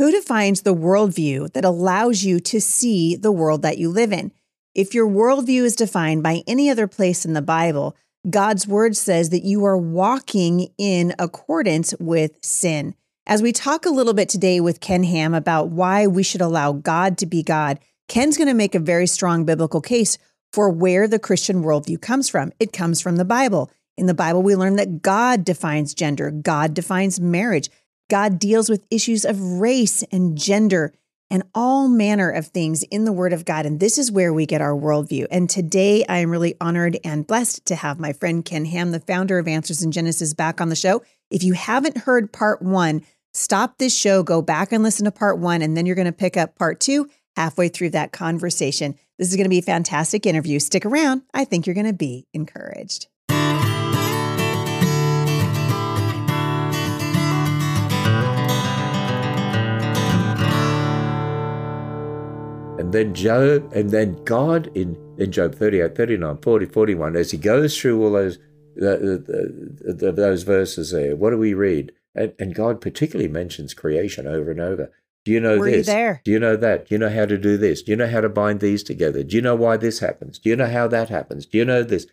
Who defines the worldview that allows you to see the world that you live in? If your worldview is defined by any other place in the Bible, God's word says that you are walking in accordance with sin. As we talk a little bit today with Ken Ham about why we should allow God to be God, Ken's going to make a very strong biblical case for where the Christian worldview comes from. It comes from the Bible. In the Bible, we learn that God defines gender, God defines marriage, God deals with issues of race and gender and all manner of things in the Word of God. And this is where we get our worldview. And today I am really honored and blessed to have my friend Ken Ham, the founder of Answers in Genesis, back on the show. If you haven't heard part one, stop this show, go back and listen to part one, and then you're going to pick up part two halfway through that conversation. This is going to be a fantastic interview. Stick around. I think you're going to be encouraged. And then Job, and then God in, in Job 38, 39, 40, 41, as he goes through all those the, the, the, those verses there, what do we read? And, and, God particularly mentions creation over and over. Do you know Were this? You there? Do you know that? Do you know how to do this? Do you know how to bind these together? Do you know why this happens? Do you know how that happens? Do you know this?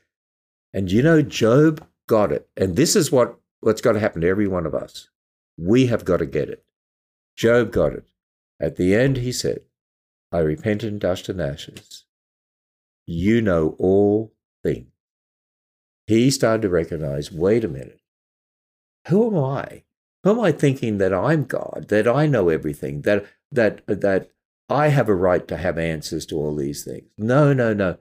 And you know Job got it. And this is what, what's got to happen to every one of us. We have got to get it. Job got it. At the end, he said, I repent in dust and ashes. You know all things. He started to recognize wait a minute, who am I? Who am I thinking that I'm God, that I know everything, that, that, that I have a right to have answers to all these things? No, no, no.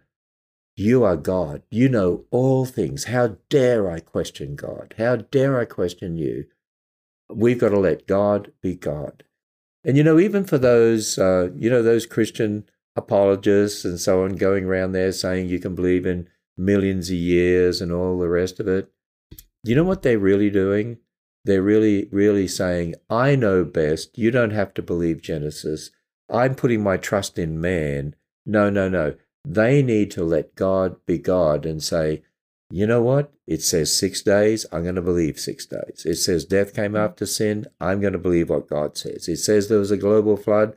You are God. You know all things. How dare I question God? How dare I question you? We've got to let God be God. And you know, even for those, uh, you know, those Christian apologists and so on going around there saying you can believe in millions of years and all the rest of it, you know what they're really doing? They're really, really saying, I know best. You don't have to believe Genesis. I'm putting my trust in man. No, no, no. They need to let God be God and say, you know what? It says six days. I'm going to believe six days. It says death came mm. after sin. I'm going to believe what God says. It says there was a global flood.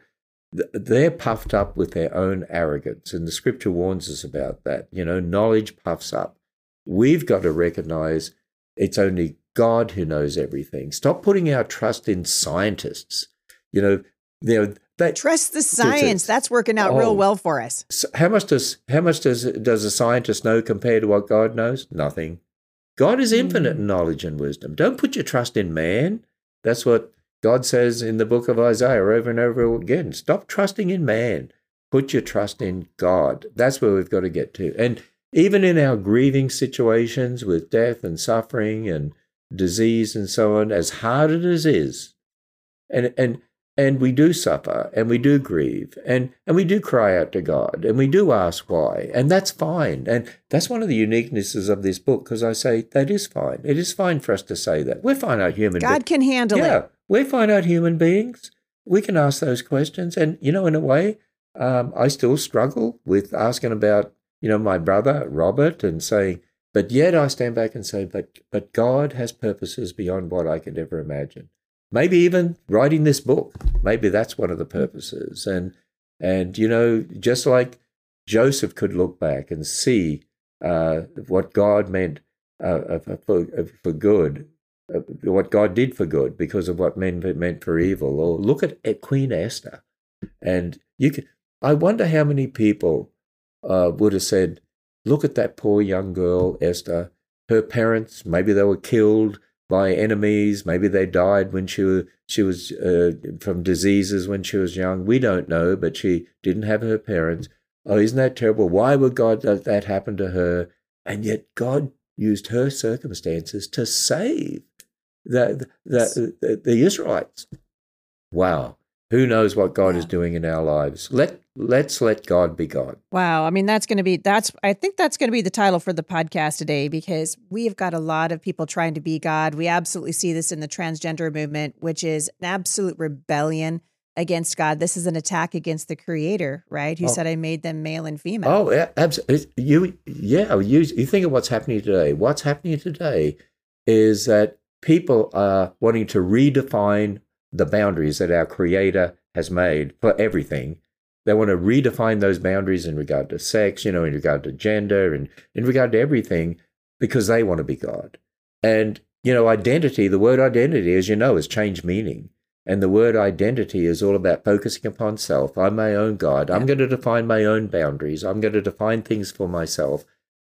They're puffed up with their own arrogance. And the scripture warns us about that. You know, knowledge puffs up. We've got to recognize it's only God who knows everything. Stop putting our trust in scientists. You know, you know that, Trust the science. That's working out oh, real well for us. How much does how much does does a scientist know compared to what God knows? Nothing. God is infinite in knowledge and wisdom. Don't put your trust in man. That's what God says in the book of Isaiah over and over again. Stop trusting in man. Put your trust in God. That's where we've got to get to. And even in our grieving situations with death and suffering and disease and so on, as hard as it is, and and and we do suffer and we do grieve and, and we do cry out to God and we do ask why. And that's fine. And that's one of the uniquenesses of this book because I say that is fine. It is fine for us to say that. We're finite human beings. God be- can handle yeah, it. We're finite human beings. We can ask those questions. And, you know, in a way, um, I still struggle with asking about, you know, my brother, Robert, and saying, but yet I stand back and say, but, but God has purposes beyond what I could ever imagine maybe even writing this book. Maybe that's one of the purposes. And and you know, just like Joseph could look back and see uh, what God meant uh, for for good, uh, what God did for good because of what men meant for evil. Or look at, at Queen Esther, and you can. I wonder how many people uh, would have said, "Look at that poor young girl, Esther. Her parents, maybe they were killed." By enemies. Maybe they died when she was, she was uh, from diseases when she was young. We don't know, but she didn't have her parents. Oh, isn't that terrible? Why would God let that happen to her? And yet God used her circumstances to save the, the, the, the Israelites. Wow. Who knows what God yeah. is doing in our lives? Let let's let God be God. Wow. I mean, that's going to be, that's, I think that's going to be the title for the podcast today because we have got a lot of people trying to be God. We absolutely see this in the transgender movement, which is an absolute rebellion against God. This is an attack against the creator, right? Who oh. said, I made them male and female. Oh, yeah, absolutely. You, yeah, you, you think of what's happening today. What's happening today is that people are wanting to redefine the boundaries that our Creator has made for everything. They want to redefine those boundaries in regard to sex, you know, in regard to gender, and in regard to everything, because they want to be God. And you know, identity. The word identity, as you know, has changed meaning. And the word identity is all about focusing upon self. I'm my own God. I'm going to define my own boundaries. I'm going to define things for myself.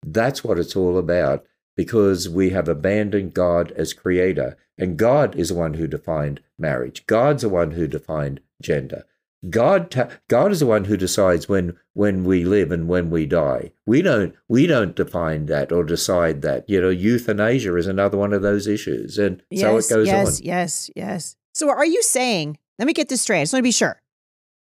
That's what it's all about because we have abandoned God as creator. And God is the one who defined marriage. God's the one who defined gender. God, ta- God is the one who decides when when we live and when we die. We don't we don't define that or decide that. You know, euthanasia is another one of those issues, and yes, so it goes yes, on. Yes, yes, yes. So, are you saying? Let me get this straight. I just want to be sure.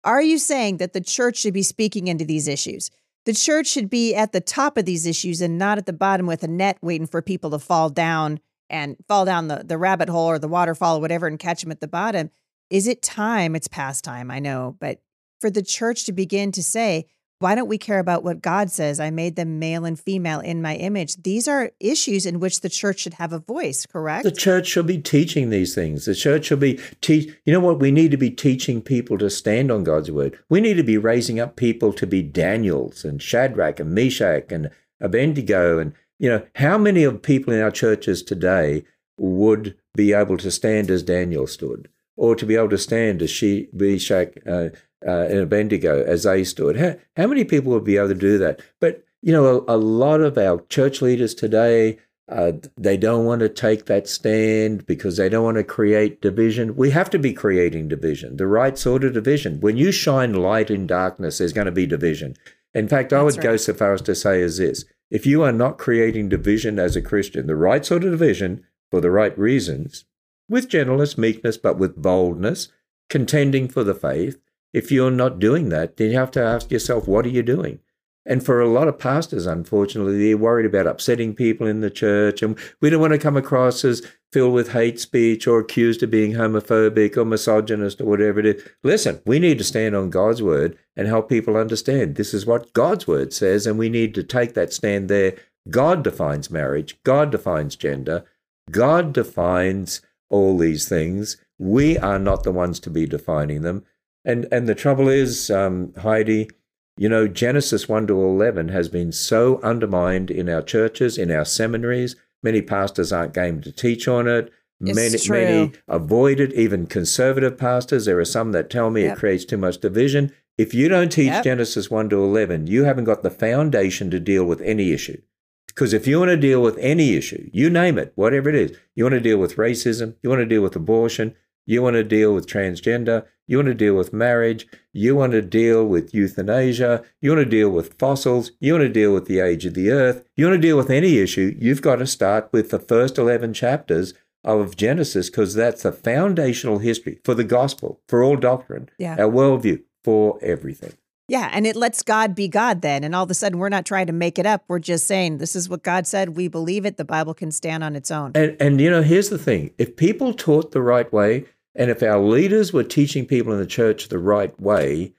Are you saying that the church should be speaking into these issues? The church should be at the top of these issues and not at the bottom with a net waiting for people to fall down and fall down the, the rabbit hole or the waterfall or whatever and catch them at the bottom. Is it time? It's past time, I know, but for the church to begin to say, why don't we care about what God says? I made them male and female in my image. These are issues in which the church should have a voice, correct? The church should be teaching these things. The church should be teach. You know what? We need to be teaching people to stand on God's word. We need to be raising up people to be Daniels and Shadrach and Meshach and Abednego. And you know, how many of people in our churches today would be able to stand as Daniel stood? or to be able to stand as she, Meshach, uh, uh, and Abednego as they stood. How, how many people would be able to do that? But you know, a, a lot of our church leaders today, uh, they don't want to take that stand because they don't want to create division. We have to be creating division, the right sort of division. When you shine light in darkness, there's going to be division. In fact, I would right. go so far as to say as this: if you are not creating division as a Christian, the right sort of division for the right reasons, with gentleness, meekness, but with boldness, contending for the faith. If you're not doing that, then you have to ask yourself, what are you doing? And for a lot of pastors, unfortunately, they're worried about upsetting people in the church. And we don't want to come across as filled with hate speech or accused of being homophobic or misogynist or whatever it is. Listen, we need to stand on God's word and help people understand this is what God's word says. And we need to take that stand there. God defines marriage, God defines gender, God defines all these things. We are not the ones to be defining them. And and the trouble is, um, Heidi, you know, Genesis one to eleven has been so undermined in our churches, in our seminaries. Many pastors aren't game to teach on it. It's many many avoid it. Even conservative pastors, there are some that tell me yep. it creates too much division. If you don't teach yep. Genesis one to eleven, you haven't got the foundation to deal with any issue. Because if you want to deal with any issue, you name it, whatever it is, you want to deal with racism, you want to deal with abortion, you want to deal with transgender, you want to deal with marriage, you want to deal with euthanasia, you want to deal with fossils, you want to deal with the age of the earth, you want to deal with any issue, you've got to start with the first 11 chapters of Genesis because that's the foundational history for the gospel, for all doctrine, yeah. our worldview, for everything. Yeah, and it lets God be God then. And all of a sudden, we're not trying to make it up. We're just saying, this is what God said. We believe it. The Bible can stand on its own. And, and you know, here's the thing if people taught the right way, and if our leaders were teaching people in the church the right way,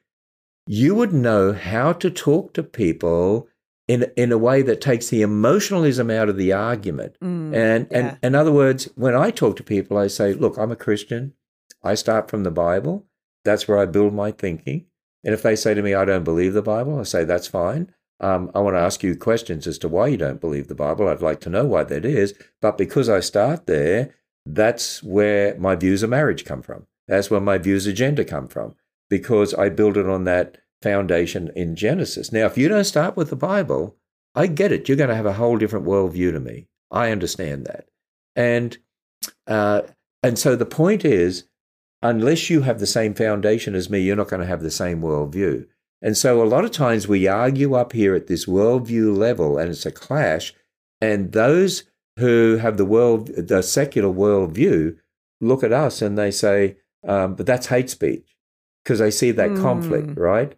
you would know how to talk to people in, in a way that takes the emotionalism out of the argument. Mm, and, yeah. and in other words, when I talk to people, I say, look, I'm a Christian. I start from the Bible. That's where I build my thinking. And if they say to me, I don't believe the Bible, I say, that's fine. Um, I want to ask you questions as to why you don't believe the Bible. I'd like to know why that is. But because I start there, that's where my views of marriage come from. That's where my views of gender come from, because I build it on that foundation in Genesis. Now, if you don't start with the Bible, I get it. You're going to have a whole different worldview to me. I understand that. And uh, and so the point is, unless you have the same foundation as me, you're not going to have the same worldview. And so a lot of times we argue up here at this worldview level and it's a clash. And those who have the world, the secular worldview, look at us and they say, um, but that's hate speech because they see that mm. conflict, right?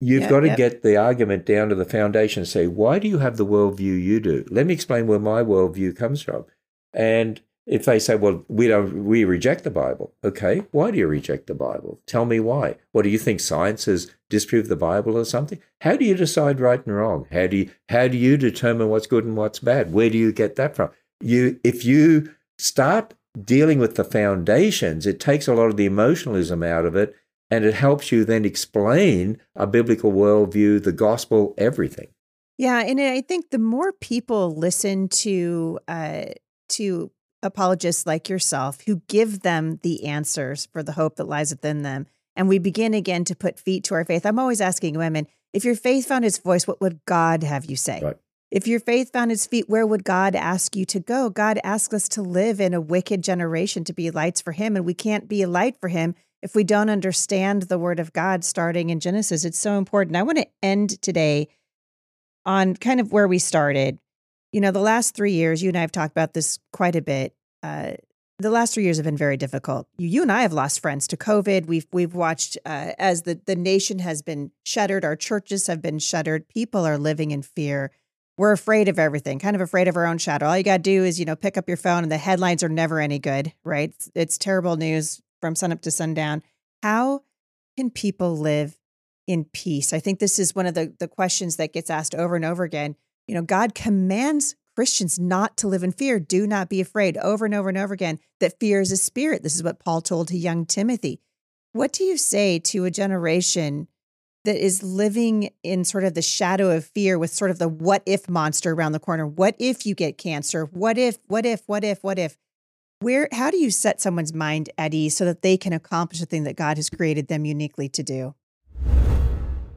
You've got to get the argument down to the foundation and say, why do you have the worldview you do? Let me explain where my worldview comes from. And if they say, well, we don't, we reject the Bible. Okay, why do you reject the Bible? Tell me why. What do you think science has disproved the Bible or something? How do you decide right and wrong? How do you, how do you determine what's good and what's bad? Where do you get that from? You, if you start dealing with the foundations, it takes a lot of the emotionalism out of it and it helps you then explain a biblical worldview, the gospel, everything. Yeah, and I think the more people listen to uh, to apologists like yourself who give them the answers for the hope that lies within them, and we begin again to put feet to our faith. I'm always asking women, if your faith found its voice, what would God have you say? Right. If your faith found its feet, where would God ask you to go? God asks us to live in a wicked generation to be lights for Him, and we can't be a light for Him if we don't understand the Word of God starting in Genesis. It's so important. I want to end today on kind of where we started. You know, the last three years, you and I have talked about this quite a bit. Uh, the last three years have been very difficult. You, you and I have lost friends to COVID. We've we've watched uh, as the the nation has been shuttered. Our churches have been shuttered. People are living in fear we're afraid of everything, kind of afraid of our own shadow. All you got to do is, you know, pick up your phone and the headlines are never any good, right? It's, it's terrible news from sunup to sundown. How can people live in peace? I think this is one of the, the questions that gets asked over and over again. You know, God commands Christians not to live in fear. Do not be afraid over and over and over again that fear is a spirit. This is what Paul told to young Timothy. What do you say to a generation that is living in sort of the shadow of fear with sort of the what if monster around the corner. What if you get cancer? What if, what if, what if, what if? Where how do you set someone's mind at ease so that they can accomplish the thing that God has created them uniquely to do?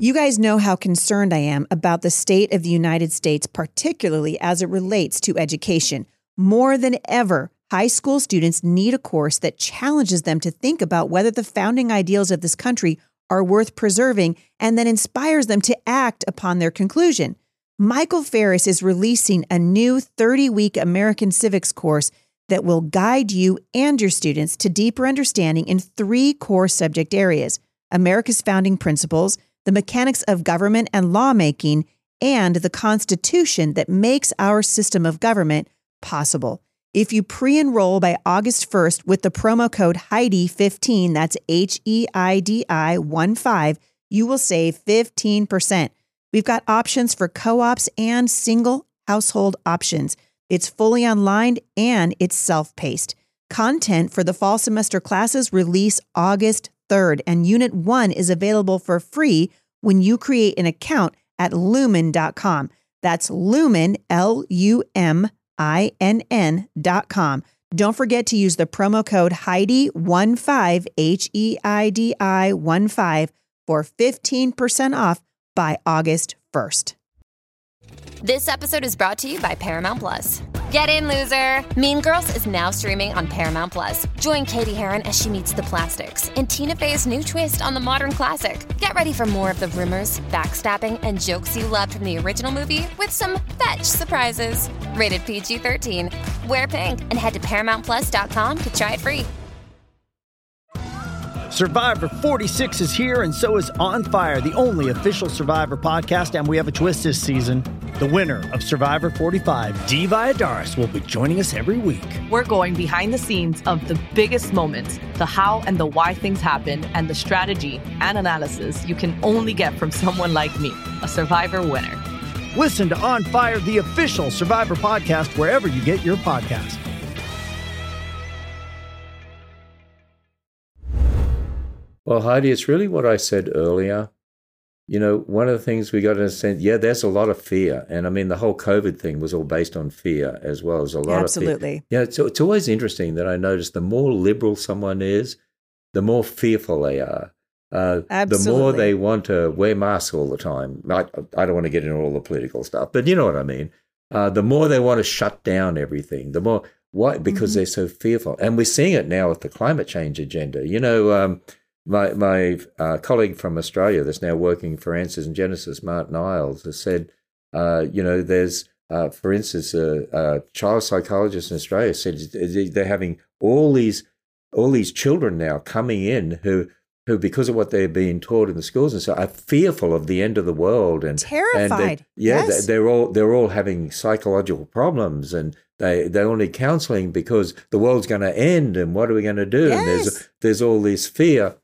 You guys know how concerned I am about the state of the United States, particularly as it relates to education. More than ever, high school students need a course that challenges them to think about whether the founding ideals of this country are worth preserving and then inspires them to act upon their conclusion. Michael Farris is releasing a new 30 week American civics course that will guide you and your students to deeper understanding in three core subject areas America's founding principles, the mechanics of government and lawmaking, and the Constitution that makes our system of government possible. If you pre enroll by August 1st with the promo code Heidi15, that's H E I D I 1 5, you will save 15%. We've got options for co ops and single household options. It's fully online and it's self paced. Content for the fall semester classes release August 3rd, and Unit 1 is available for free when you create an account at lumen.com. That's lumen, L U M I-N-N.com. Don't forget to use the promo code Heidi15, H E I D I 1 5 for 15% off by August 1st. This episode is brought to you by Paramount Plus. Get in, loser! Mean Girls is now streaming on Paramount Plus. Join Cady Heron as she meets the plastics in Tina Fey's new twist on the modern classic. Get ready for more of the rumors, backstabbing, and jokes you loved from the original movie with some fetch surprises. Rated PG 13. Wear pink and head to ParamountPlus.com to try it free. Survivor 46 is here, and so is On Fire, the only official Survivor podcast, and we have a twist this season. The winner of Survivor 45, Dee Valladares, will be joining us every week. We're going behind the scenes of the biggest moments, the how and the why things happen, and the strategy and analysis you can only get from someone like me, a Survivor winner. Listen to On Fire, the official Survivor podcast, wherever you get your podcast. Well, Heidi, it's really what I said earlier. You know, one of the things we got to understand, yeah, there's a lot of fear. And I mean, the whole COVID thing was all based on fear as well as a lot Absolutely. of fear. Yeah, it's, it's always interesting that I notice the more liberal someone is, the more fearful they are. Uh, the more they want to wear masks all the time. I, I don't want to get into all the political stuff, but you know what I mean. Uh, the more they want to shut down everything, the more why because mm-hmm. they're so fearful, and we're seeing it now with the climate change agenda. You know, um, my my uh, colleague from Australia that's now working for Answers in Genesis, Martyn Iles, has said, uh, you know, there's uh, for instance, a, a, child psychologist in Australia said they're having all these all these children now coming in who who, because of what they're being taught in the schools and so, are fearful of the end of the world and terrified. And yeah, yes. they're all they're all having psychological problems and they they all need counselling because the world's going to end and what are we going to do? Yes. And there's there's all this fear.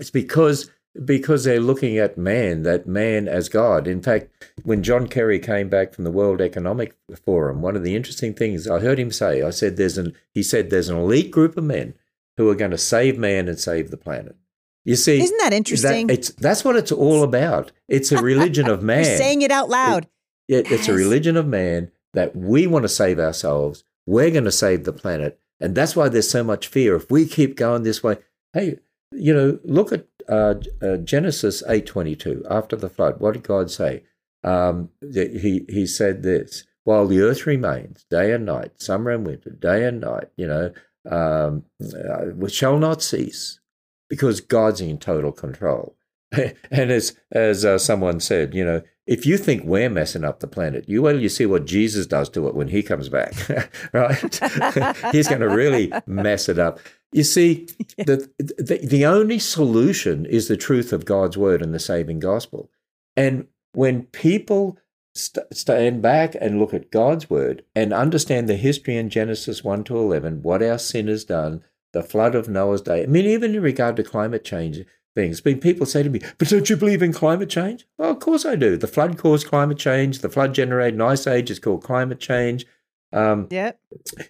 It's because because they're looking at man, that man as God. In fact, when John Kerry came back from the World Economic Forum, one of the interesting things I heard him say, I said, "There's an," he said, "There's an elite group of men who are going to save man and save the planet." You see, Isn't that interesting? That, it's that's what it's all about. It's a religion of man. You're saying it out loud. It, it's a religion of man that we want to save ourselves. We're going to save the planet, and that's why there's so much fear. If we keep going this way, hey, you know, look at uh, uh, Genesis eight twenty two. After the flood, what did God say? Um, he he said this: while the earth remains, day and night, summer and winter, day and night, you know, um, uh, shall not cease, because God's in total control. and as as uh, someone said, you know, if you think we're messing up the planet, you well, you see what Jesus does to it when he comes back, right? He's going to really mess it up. You see, the, the the only solution is the truth of God's word and the saving gospel. And when people st- stand back and look at God's word and understand the history in Genesis one to eleven, what our sin has done, the flood of Noah's day. I mean, even in regard to climate change things. But people say to me, but don't you believe in climate change? Well, of course I do. The flood caused climate change. The flood generated an ice age is called climate change. Um, Yep.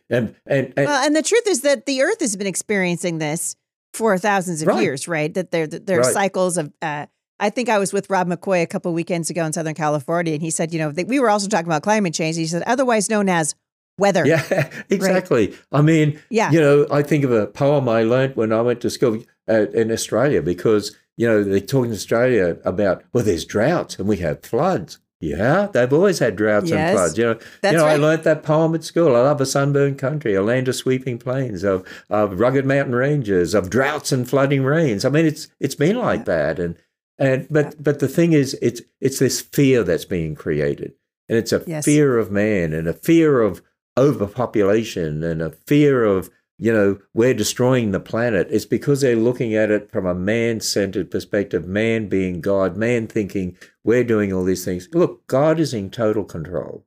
and, and, and Well, and the truth is that the Earth has been experiencing this for thousands of Right. years, right? That there there are Right. cycles of. Uh, I think I was with Rob McCoy a couple weekends ago in Southern California, and he said, you know, that we were also talking about climate change. He said, otherwise known as weather. yeah, exactly. I mean, Yeah. you know, I think of a poem I learned when I went to school uh, in Australia because, you know, they talk in Australia about, well, there's droughts and we have floods. Yeah, they've always had droughts Yes, and floods. You know, you know, I right. learnt that poem at school. I love a sunburned country, a land of sweeping plains, of, of rugged mountain ranges, of droughts and flooding rains. I mean, it's it's been like that, and and but but the thing is, it's it's this fear that's being created, and it's a Yes. fear of man, and a fear of overpopulation, and a fear of you know we're destroying the planet. It's because they're looking at it from a man-centered perspective, man being God, man thinking we're doing all these things. Look, God is in total control.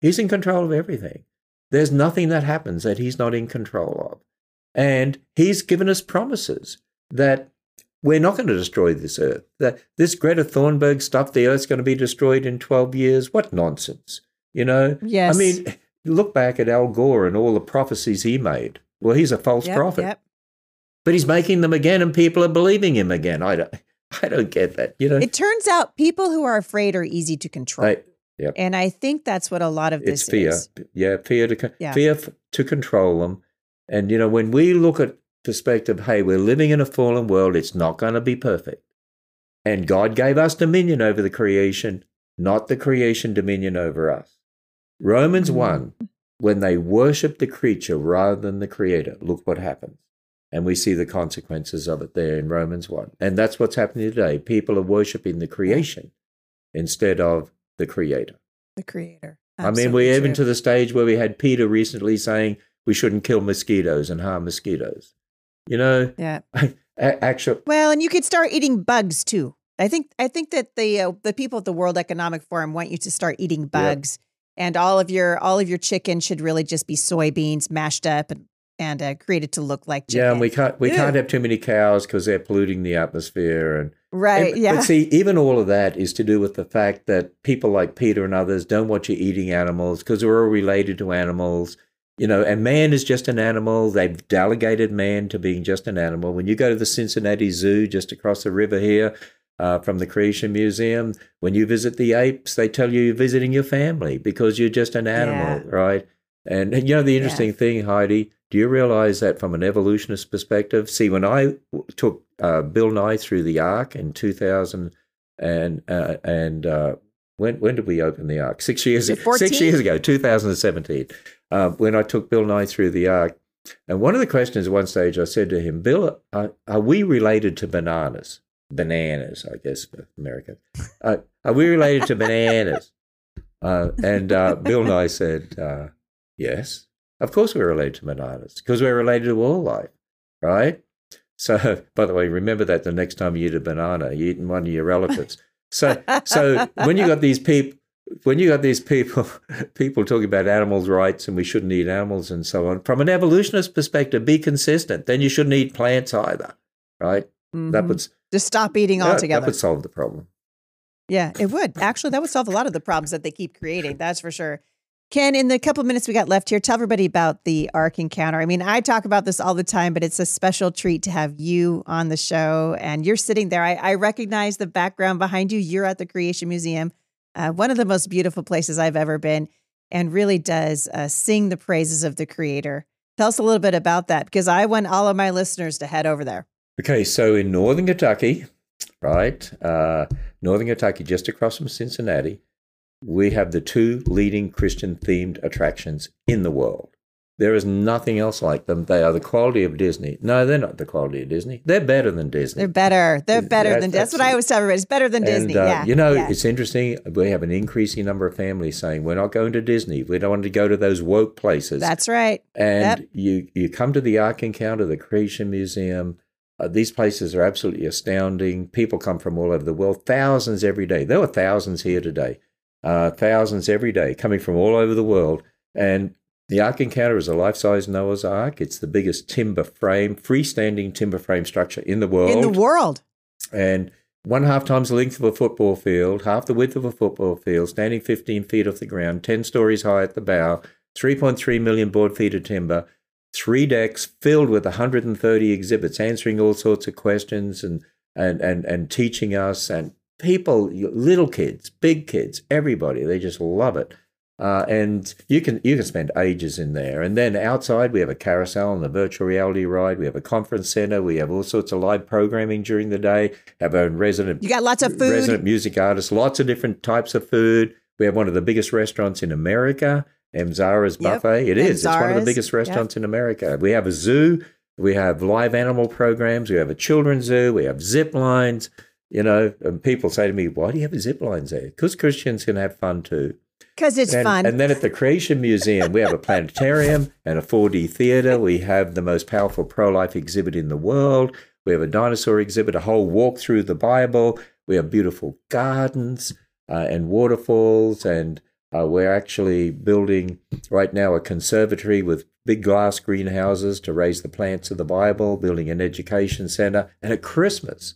He's in control of everything. There's nothing that happens that he's not in control of. And he's given us promises that we're not going to destroy this earth. That this Greta Thunberg stuff, the earth's going to be destroyed in 12 years. What nonsense. You know? Yes. I mean, look back at Al Gore and all the prophecies he made. Well, he's a false Yep, prophet, yep. but he's making them again and people are believing him again. I don't, I don't get that. You know? It turns out people who are afraid are easy to control. They- yep. And I think that's what a lot of this it's fear is. yeah fear to Yeah. fear to control them and you know when we look at perspective hey we're living in a fallen world it's not going to be perfect and god gave us dominion over the creation not the creation dominion over us romans Mhm. 1 when they worship the creature rather than the creator look what happens and we see the consequences of it there in romans 1 and that's what's happening today people are worshiping the creation instead of the creator The creator. I mean, we're Absolutely even to the stage where we had Peter recently saying we shouldn't kill mosquitoes and harm mosquitoes. You know, Yeah. actually, Well, and you could start eating bugs too. I think I think that the uh, the people at the World Economic Forum want you to start eating bugs, and all of your all of your chicken should really just be soybeans mashed up and and uh, created to look like chicken. yeah, and we can't we Ew. can't have too many cows because they're polluting the atmosphere and right. and- yeah. But see, even all of that is to do with the fact that people like Peter and others don't want you eating animals because we're all related to animals. You know, and man is just an animal. They've delegated man to being just an animal. When you go to the Cincinnati Zoo just across the river here uh, from the Creation Museum, when you visit the apes, they tell you you're visiting your family because you're just an animal, right? And, and you know, the interesting thing, Heidi, do you realize that from an evolutionist perspective? See, when I took uh, Bill Nye through the Ark in 2000 and uh, and uh, when when did we open the Ark? Six years Is it 14? six years ago, 2017. Uh, when I took Bill Nye through the Ark, and one of the questions at one stage I said to him, Bill, are, are we related to bananas? Bananas, I guess for Americans. Uh, are we related to bananas? Uh, and uh, Bill Nye said, uh, yes. Of course we're related to bananas because we're related to all life, right? So, by the way, remember that the next time you eat a banana, you're eating one of your relatives. So, so when you got these people, when you got these people, people talking about animals' rights and we shouldn't eat animals and so on, from an evolutionist perspective, be consistent. Then you shouldn't eat plants either, right? That Mhm. Just stop eating altogether. That would solve the problem. Yeah, it would. Actually, that would solve a lot of the problems that they keep creating. That's for sure. Ken, in the couple minutes we got left here, tell everybody about the Ark Encounter. I mean, I talk about this all the time, but it's a special treat to have you on the show. And you're sitting there. I, I recognize the background behind you. You're at the Creation Museum, uh, one of the most beautiful places I've ever been, and really does uh, sing the praises of the Creator. Tell us a little bit about that because I want all of my listeners to head over there. Okay, so in northern Kentucky, right, uh, northern Kentucky, just across from Cincinnati, we have the two leading Christian themed attractions in the world. There is nothing else like them. They are the quality of Disney. No, they're not the quality of Disney. They're better than Disney. They're better. They're better That- than that's, what I always tell everybody. It's better than And, Disney. uh, yeah. You know, yeah. it's interesting. We have an increasing number of families saying, we're not going to Disney. We don't want to go to those woke places. That's right. And Yep. you you come to the Ark Encounter, the Creation Museum. Uh, these places are absolutely astounding. People come from all over the world, thousands every day. There were thousands here today, uh, thousands every day coming from all over the world. And the Ark Encounter is a life-size Noah's Ark. It's the biggest timber frame, freestanding timber frame structure in the world In the world. and one half times the length of a football field, half the width of a football field, standing 15 feet off the ground, 10 stories high at the bow, 3.3 million board feet of timber, three decks filled with 130 exhibits, answering all sorts of questions and, and, and, and teaching us. And people, little kids, big kids, everybody, they just love it. Uh, and you can you can spend ages in there. And then outside we have a carousel and a virtual reality ride. We have a conference center. We have all sorts of live programming during the day. Have our own resident You got lots of food. resident music artists, lots of different types of food. We have one of the biggest restaurants in America, Emzara's Yep, Buffet. It is. It's one of the biggest yep. restaurants in America. We have a zoo. We have live animal programs. We have a children's zoo. We have zip lines. You know, and people say to me, "Why do you have zip lines there?" Because Christians can have fun too. Because it's and, fun. And then at the Creation Museum, we have a planetarium and a 4D theater. We have the most powerful pro life exhibit in the world. We have a dinosaur exhibit, a whole walk through the Bible. We have beautiful gardens uh, and waterfalls. And uh, we're actually building right now a conservatory with big glass greenhouses to raise the plants of the Bible, building an education center. And at Christmas,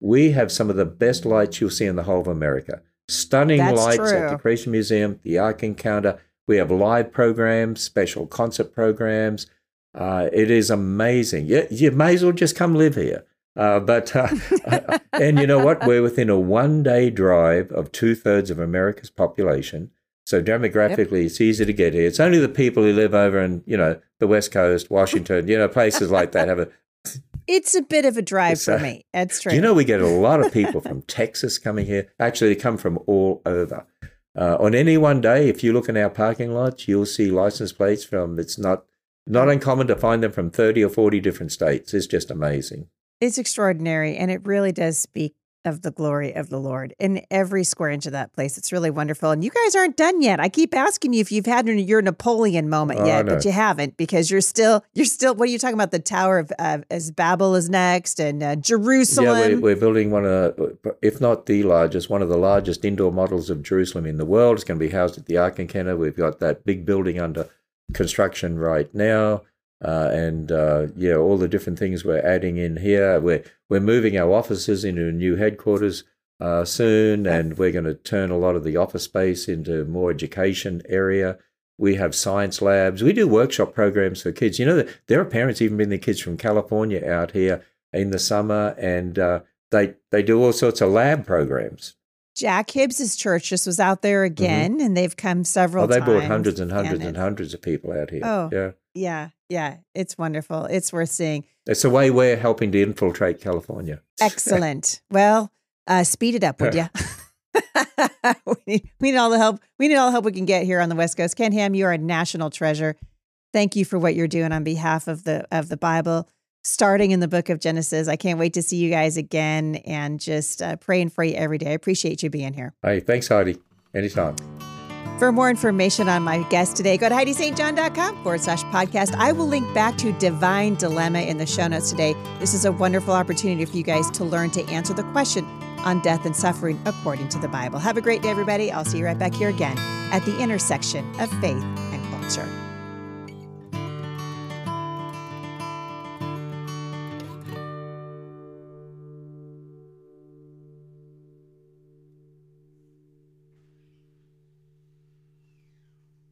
we have some of the best lights you'll see in the whole of America. Stunning That's lights at the Creation Museum, the Ark Encounter. We have live programs, special concert programs. Uh, it is amazing. You, you may as well just come live here. Uh, but uh, and you know what? We're within a one-day drive of two-thirds of America's population. So demographically, it's easy to get here. It's only the people who live over in you know the West Coast, Washington, you know places like that have a it's a bit of a drive for uh, me. That's true. You know we get a lot of people from Texas coming here? Actually, they come from all over. Uh, on any one day, if you look in our parking lots, you'll see license plates from. It's not not uncommon to find them from thirty or forty different states. It's just amazing. it's extraordinary. And it really does speak of the glory of the Lord in every square inch of that place. It's really wonderful. And you guys aren't done yet. I keep asking you if you've had your Napoleon moment Oh, yet, no. but you haven't because you're still, you're still, what are you talking about? The Tower of, uh, as Babel is next and uh, Jerusalem. Yeah, we're, we're building one of, if not the largest, one of the largest indoor models of Jerusalem in the world. It's going to be housed at the Ark Encounter. We've got that big building under construction right now. Uh, and uh, yeah, all the different things we're adding in here. We're we're moving our offices into a new headquarters uh, soon, and we're going to turn a lot of the office space into more education area. We have science labs. We do workshop programs for kids. You know, there are parents even bring their kids from California out here in the summer, and uh, they they do all sorts of lab programs. Jack Hibbs's church just was out there again, and they've come several Mm-hmm. Oh, they times. brought hundreds and hundreds and hundreds of people out here. Oh. Yeah, Yeah, yeah, it's wonderful. It's worth seeing. it's a way we're helping to infiltrate California. Excellent. well, uh, speed it up, would you? we, need, we need all the help. We need all the help we can get here on the West Coast. Ken Ham, you are a national treasure. Thank you for what you're doing on behalf of the of the Bible, starting in the Book of Genesis. I can't wait to see you guys again and just uh, praying for you every day. I appreciate you being here. Hey, thanks, Heidi. Anytime. For more information on my guest today, go to HeidiSt.John.com forward slash podcast. I will link back to Divine Dilemma in the show notes today. This is a wonderful opportunity for you guys to learn to answer the question on death and suffering according to the Bible. Have a great day, everybody. I'll see you right back here again at the intersection of faith and culture.